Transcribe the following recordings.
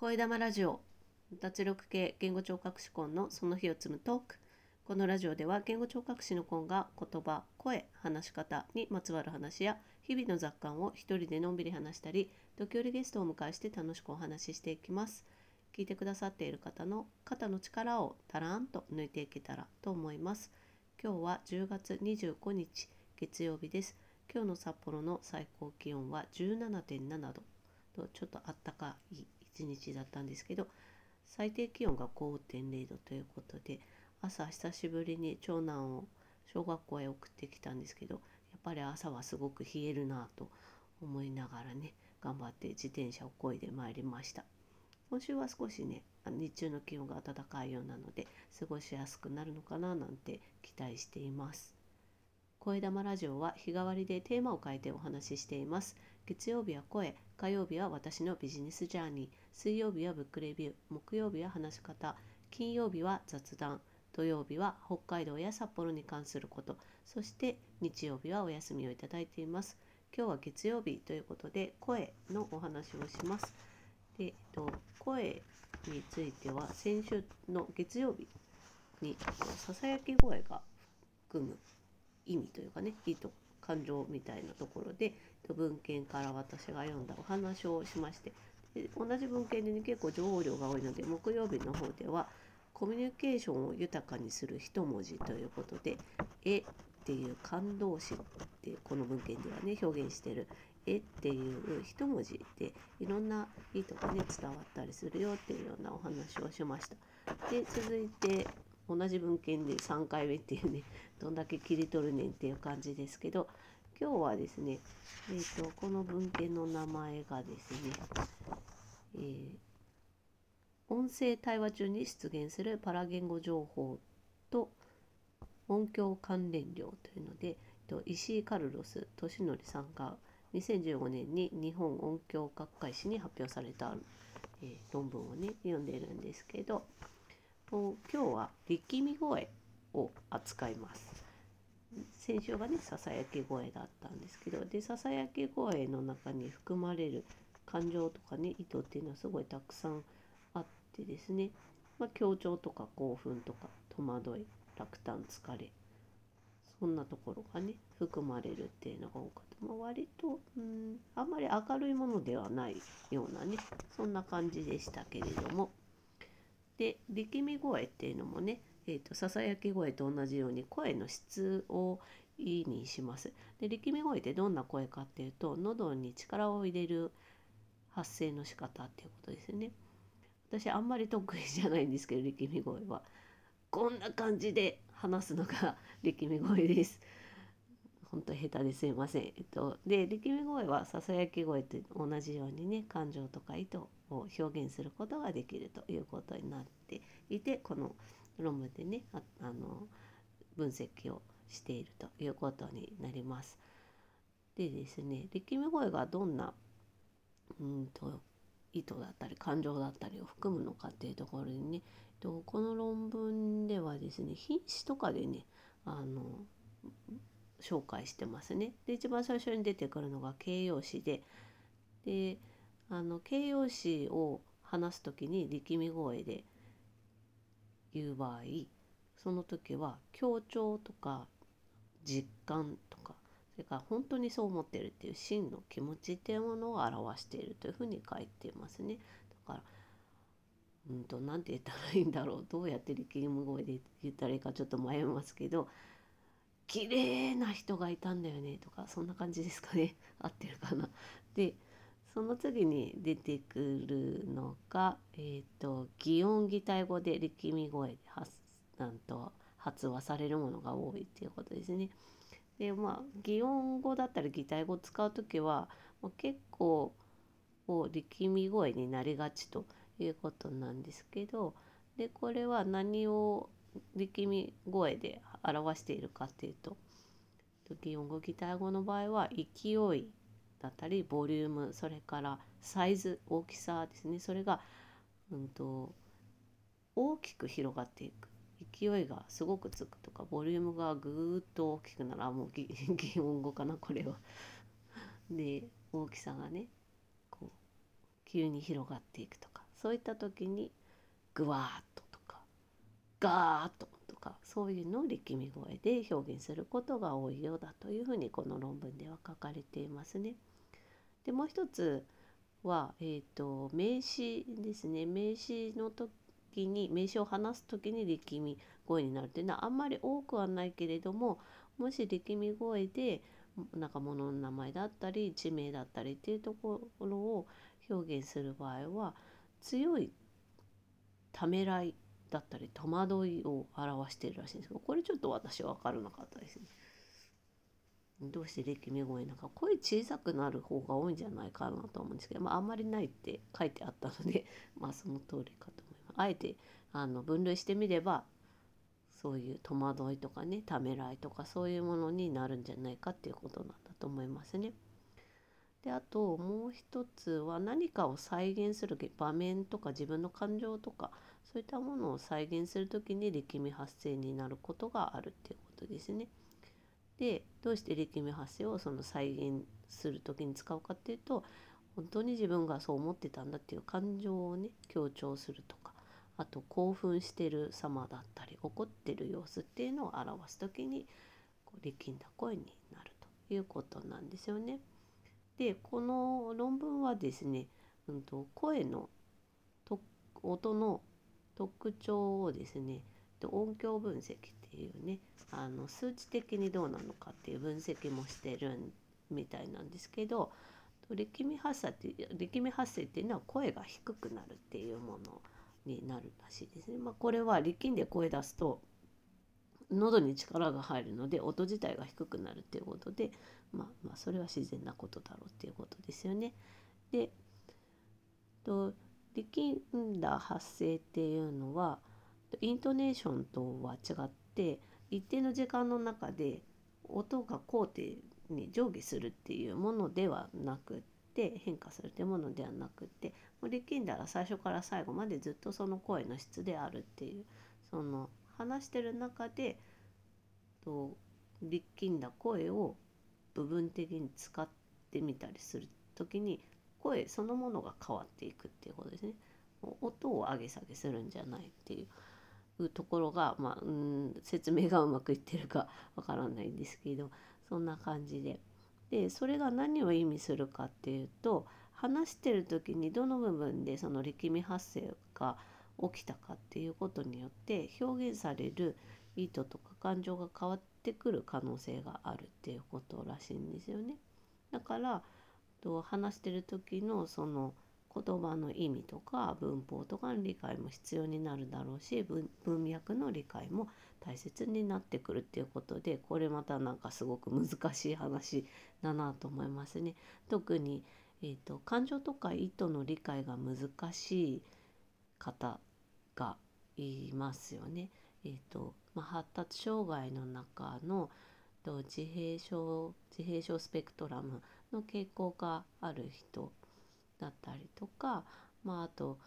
声玉ラジオ脱力系言語聴覚士コンのその日を積むトーク。このラジオでは言語聴覚士のコンが言葉声話し方にまつわる話や日々の雑感を一人でのんびり話したり時折ゲストを迎えして楽しくお話ししていきます。聞いてくださっている方の肩の力をたらんと抜いていけたらと思います。今日は10月25日月曜日です。今日の札幌の最高気温は17.7度。ちょっとあったかい日だったんですけど最低気温が5.0度ということで朝久しぶりに長男を小学校へ送ってきたんですけどやっぱり朝はすごく冷えるなと思いながらね頑張って自転車をこいでまいりました今週は少しね日中の気温が暖かいようなので過ごしやすくなるのかななんて期待しています声玉ラジオは日替わりでテーマを変えてお話ししています。月曜日は声、火曜日は私のビジネスジャーニー、水曜日はブックレビュー、木曜日は話し方、金曜日は雑談、土曜日は北海道や札幌に関すること、そして日曜日はお休みをいただいています。今日は月曜日ということで声のお話をします。で、えっと、声については先週の月曜日にささやき声が含む意味というかね意図感情みたいなところで文献から私が読んだお話をしましてで同じ文献でね結構情報量が多いので木曜日の方ではコミュニケーションを豊かにする一文字ということで「絵」っていう感動詞ってこの文献ではね表現してる「絵」っていう一文字でいろんな意図がね伝わったりするよっていうようなお話をしました。で続いて同じ文献で3回目っていうね どんだけ切り取るねんっていう感じですけど今日はですね、えーと、この文献の名前がですね、えー、音声対話中に出現するパラ言語情報と音響関連量というのでえー、と石井カルロス俊則さんが2015年に日本音響学会誌に発表された、えー、論文をね読んでるんですけどと今日は力み声を扱います。先週がねささやき声だったんですけどでささやき声の中に含まれる感情とかね意図っていうのはすごいたくさんあってですね、まあ、強調とか興奮とか戸惑い落胆疲れそんなところがね含まれるっていうのが多かった、まあ、割とうんあんまり明るいものではないようなねそんな感じでしたけれどもで力み声っていうのもね、えーと、ささやき声と同じように声の質を意にします。で力み声ってどんな声かっていうと喉に力を入れる発声の仕方っていうことですよね。私あんまり得意じゃないんですけど力み声は。こんな感じで話すのが 力み声です。本当下手ですいません。えっと、で力み声はささやき声と同じようにね感情とか意図を表現することができるということになっていてこの論文でねああの分析をしているということになります。でですね力み声がどんなうんと意図だったり感情だったりを含むのかっていうところにねとこの論文ではですね品詞とかでねあの紹介してますね。で一番最初に出てくるのが形容詞でであの形容詞を話す時に力み声で言う場合その時は強調とか実感とかそれから本当にそう思ってるっていう真の気持ちっていうものを表しているというふうに書いてますね。だからうんと何て言ったらいいんだろうどうやって力み声で言ったらいいかちょっと迷いますけど綺麗な人がいたんだよねとかそんな感じですかね合ってるかな。でその次に出てくるのが、えーと、擬音擬態語で力み声で発なんと発話されるものが多いっていうことですね。でまあ擬音語だったり擬態語を使う時は、まあ、結構力み声になりがちということなんですけどでこれは何を力み声で表しているかっていうと擬音語擬態語の場合は勢いだったりボリュームそれからサイズ大きさですね。それが、うんと、大きく広がっていく。勢いがすごくつくとかボリュームがぐーっと大きくならもう擬音 語かなこれは。で大きさがねこう急に広がっていくとか。そういった時にグワーッととかガーッとかそういうのを力み声で表現することが多いようだというふうにこの論文では書かれていますね。でもう一つは、えーと、名詞ですね名詞の時に名詞を話す時に力み声になるっていうのはあんまり多くはないけれどももし力み声でなんか物の名前だったり地名だったりっていうところを表現する場合は強いためらいだったり戸惑いを表しているらしいんですけどこれちょっと私は分からなかったですね。どうして力み声なんか声小さくなる方が多いんじゃないかなと思うんですけど、まあ、あんまりないって書いてあったので まあその通りかと思います。あえてあの分類してみればそういう戸惑いとかねためらいとかそういうものになるんじゃないかっていうことなんだと思いますね。であともう一つは何かを再現する場面とか自分の感情とかそういったものを再現する時に力み発生になることがあるっていうことですね。でどうして力み発生をその再現する時に使うかっていうと本当に自分がそう思ってたんだっていう感情をね強調するとかあと興奮してる様だったり怒ってる様子っていうのを表す時にこう力んだ声になるということなんですよね。でこの論文はですね、うんと、声の音の特徴をですねで音響分析っていうねあの数値的にどうなのかっていう分析もしてるみたいなんですけど力み発生って力み発生っていうのは声が低くなるっていうものになるらしいですね。まあ、これは力んで声出すと喉に力が入るので音自体が低くなるっていうことで、まあ、まあそれは自然なことだろうっていうことですよね。でと力んだ発声っていうのはイントネーションとは違って一定の時間の中で音が高低に上下するっていうものではなくて変化するっていうものではなくてもう力んだら最初から最後までずっとその声の質であるっていうその話してる中でと力んだ声を部分的に使ってみたりする時に声そのものが変わっていくっていうことですね。音を上げ下げするんじゃないっていうところが、まあ、うん説明がうまくいってるかわからないんですけどそんな感じで。でそれが何を意味するかっていうと話してる時にどの部分でその力み発生が起きたかっていうことによって表現される意図とか感情が変わってくる可能性があるっていうことらしいんですよね。だからと話してる時のその言葉の意味とか文法とかの理解も必要になるだろうし文脈の理解も大切になってくるっていうことでこれまたなんかすごく難しい話だなと思いますね。特に、えーと、感情とか意図の理解が難しい方がいますよね。えーとまあ、発達障害の中の自閉症自閉症スペクトラムの傾向がある人だったりとか、まあ、あと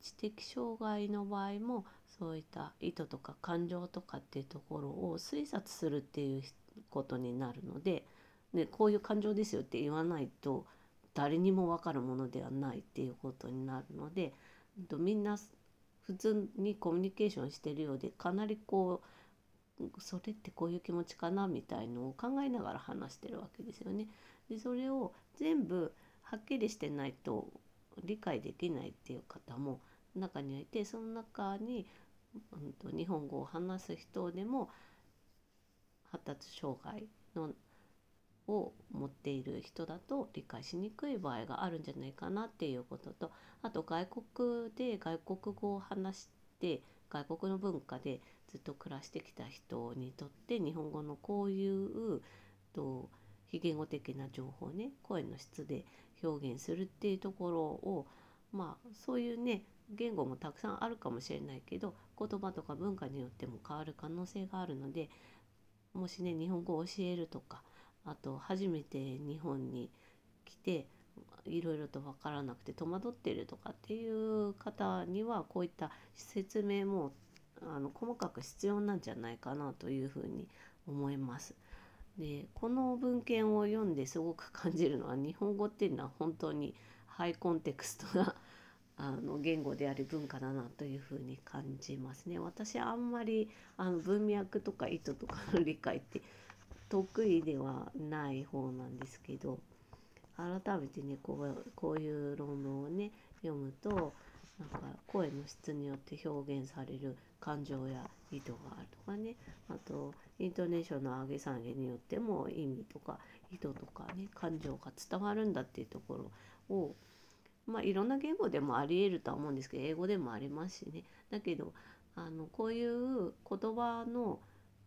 知的障害の場合もそういった意図とか感情とかっていうところを推察するっていうことになるので、ね、こういう感情ですよって言わないと誰にも分かるものではないっていうことになるのでみんな普通にコミュニケーションしてるようでかなりこうそれってこういう気持ちかなみたいのを考えながら話してるわけですよね。でそれを全部はっきりしてないと理解できないっていう方も中にはいてその中に、うんと、日本語を話す人でも発達障害のを持っている人だと理解しにくい場合があるんじゃないかなっていうこととあと外国で外国語を話して外国の文化でずっと暮らしてきた人にとって日本語のこういうと非言語的な情報ね声の質で表現するっていうところをまあそういうね言語もたくさんあるかもしれないけど言葉とか文化によっても変わる可能性があるのでもしね日本語を教えるとかあと初めて日本に来ていろいろと分からなくて戸惑ってるとかっていう方にはこういった説明もあの細かく必要なんじゃないかなというふうに思います。でこの文献を読んですごく感じるのは日本語っていうのは本当にハイコンテクストな あの言語であり文化だなというふうに感じますね。私あんまりあの文脈とか意図とかの理解って得意ではない方なんですけど改めてねこうこういう論文をね読むとなんか声の質によって表現される感情や意図があるとかね。あとイントネーションの上げ下げによっても意味とか意図とかね感情が伝わるんだっていうところをまあいろんな言語でもありえるとは思うんですけど英語でもありますしね。だけどあのこういう言葉の、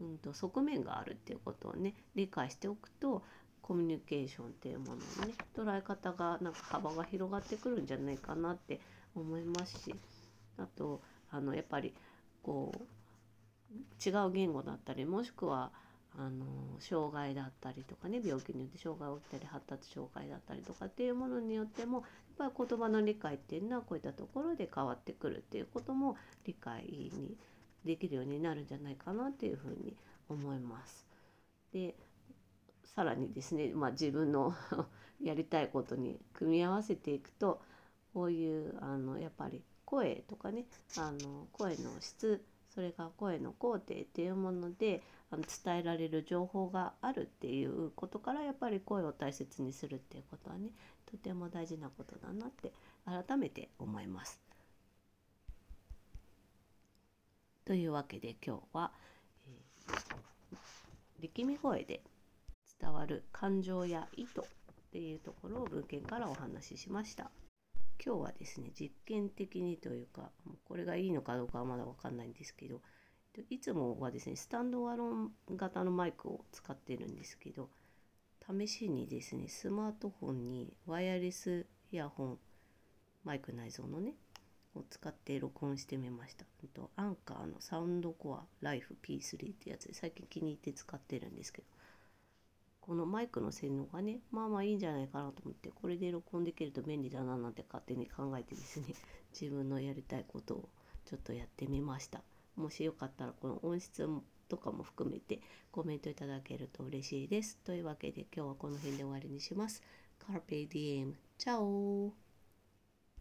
うんと、側面があるっていうことをね理解しておくとコミュニケーションっていうもののね捉え方がなんか幅が広がってくるんじゃないかなって思いますしあとあのやっぱりこう違う言語だったりもしくはあの障害だったりとかね病気によって障害が起きたり発達障害だったりとかっていうものによってもやっぱり言葉の理解っていうのはこういったところで変わってくるっていうことも理解にできるようになるんじゃないかなっていうふうに思います。でさらにですね、まあ、自分の やりたいことに組み合わせていくとこういうあのやっぱり声とかねあの声の質それが声の工程っていうものであの伝えられる情報があるっていうことからやっぱり声を大切にするっていうことはねとても大事なことだなって改めて思います。というわけで今日は、えー、力み声で伝わる感情や意図っていうところを文献からお話ししました。今日はですね実験的にというかこれがいいのかどうかはまだ分かんないんですけどいつもはですねスタンドアロン型のマイクを使ってるんですけど試しにですねスマートフォンにワイヤレスイヤホンマイク内蔵のねを使って録音してみました。アンカーのサウンドコアライフ P3 ってやつで最近気に入って使ってるんですけどこのマイクの性能がねまあまあいいんじゃないかなと思ってこれで録音できると便利だななんて勝手に考えてですね 自分のやりたいことをちょっとやってみました。もしよかったらこの音質とかも含めてコメントいただけると嬉しいです。というわけで今日はこの辺で終わりにします。Carpe Diem チャオ